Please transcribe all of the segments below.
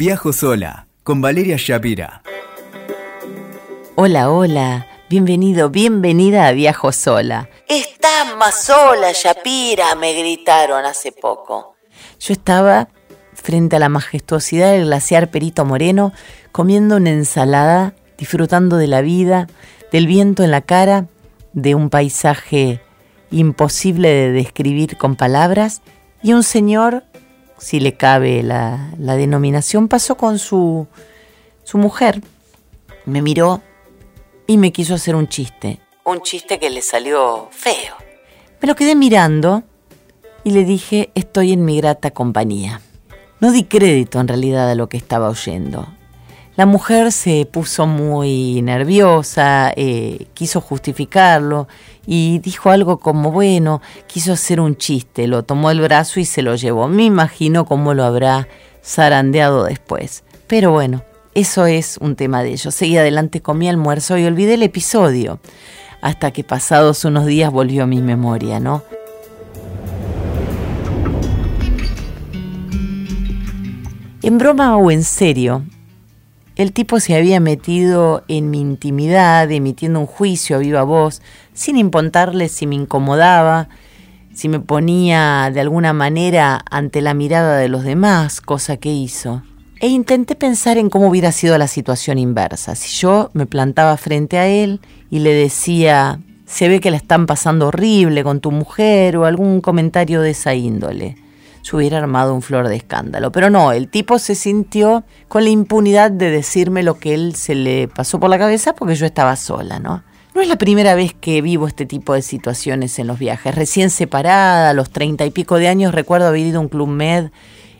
Viajo sola con Valeria Shapira. Hola, hola. Bienvenido, bienvenida a Viajo sola. Estás más sola, Shapira, me gritaron hace poco. Yo estaba frente a la majestuosidad del glaciar Perito Moreno, comiendo una ensalada, disfrutando de la vida, del viento en la cara, de un paisaje imposible de describir con palabras, y un señor si le cabe la, denominación, pasó con su, su mujer. Me miró y me quiso hacer un chiste. Un chiste que le salió feo. Me lo quedé mirando y le dije, estoy en mi grata compañía. No di crédito en realidad a lo que estaba oyendo. La mujer se puso muy nerviosa, eh, quiso justificarlo y dijo algo como, bueno, quiso hacer un chiste, lo tomó el brazo y se lo llevó. Me imagino cómo lo habrá zarandeado después. Pero bueno, eso es un tema de ellos. Seguí adelante con mi almuerzo y olvidé el episodio, hasta que pasados unos días volvió a mi memoria, ¿no? En broma o en serio, el tipo se había metido en mi intimidad, emitiendo un juicio a viva voz, sin importarle si me incomodaba, si me ponía de alguna manera ante la mirada de los demás, cosa que hizo. E intenté pensar en cómo hubiera sido la situación inversa, si yo me plantaba frente a él y le decía, se ve que la están pasando horrible con tu mujer o algún comentario de esa índole se hubiera armado un flor de escándalo. Pero no, el tipo se sintió con la impunidad de decirme lo que él se le pasó por la cabeza porque yo estaba sola, ¿no? No es la primera vez que vivo este tipo de situaciones en los viajes. Recién separada, a los treinta y pico de años, recuerdo haber ido a un club med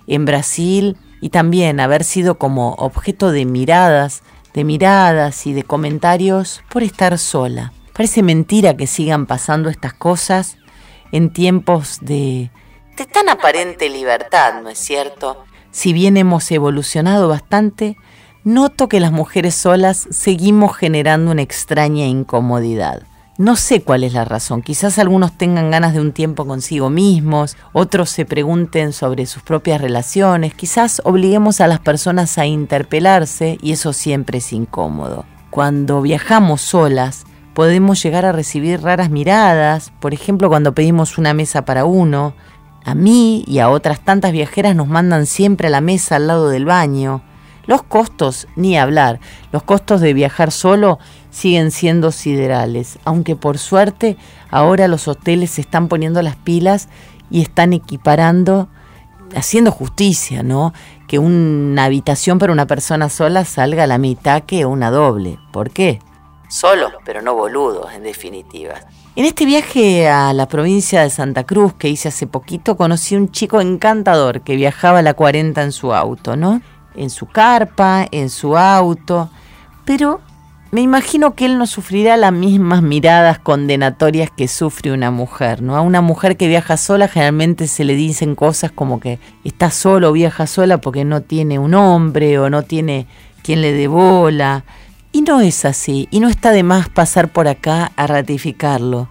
en Brasil y también haber sido como objeto de miradas, de miradas y de comentarios por estar sola. Parece mentira que sigan pasando estas cosas en tiempos de de tan aparente libertad, ¿no es cierto? Si bien hemos evolucionado bastante, noto que las mujeres solas seguimos generando una extraña incomodidad. No sé cuál es la razón. Quizás algunos tengan ganas de un tiempo consigo mismos, otros se pregunten sobre sus propias relaciones, quizás obliguemos a las personas a interpelarse y eso siempre es incómodo. Cuando viajamos solas, podemos llegar a recibir raras miradas, por ejemplo cuando pedimos una mesa para uno, a mí y a otras tantas viajeras nos mandan siempre a la mesa al lado del baño. Los costos, ni hablar, los costos de viajar solo siguen siendo siderales, aunque por suerte ahora los hoteles se están poniendo las pilas y están equiparando, haciendo justicia, ¿no? Que una habitación para una persona sola salga a la mitad que una doble. ¿Por qué? Solos, pero no boludos, en definitiva. En este viaje a la provincia de Santa Cruz que hice hace poquito, conocí un chico encantador que viajaba a la 40 en su auto, ¿no? En su carpa, en su auto. Pero me imagino que él no sufrirá las mismas miradas condenatorias que sufre una mujer, ¿no? A una mujer que viaja sola generalmente se le dicen cosas como que está solo o viaja sola porque no tiene un hombre o no tiene quien le dé bola y no es así, y no está de más pasar por acá a ratificarlo.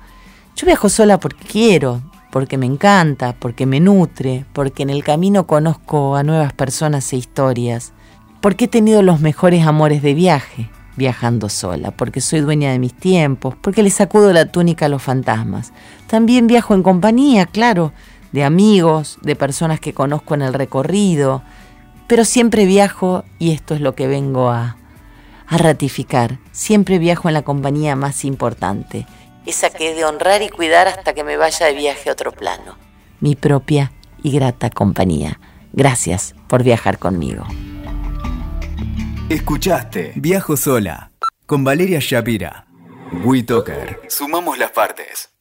Yo viajo sola porque quiero, porque me encanta, porque me nutre, porque en el camino conozco a nuevas personas e historias, porque he tenido los mejores amores de viaje viajando sola, porque soy dueña de mis tiempos, porque le sacudo la túnica a los fantasmas. También viajo en compañía, claro, de amigos, de personas que conozco en el recorrido, pero siempre viajo y esto es lo que vengo a, a ratificar. Siempre viajo en la compañía más importante. Esa que es de honrar y cuidar hasta que me vaya de viaje a otro plano. Mi propia y grata compañía. Gracias por viajar conmigo. Escuchaste Viajo sola con Valeria Shapira. WeToker. Sumamos las partes.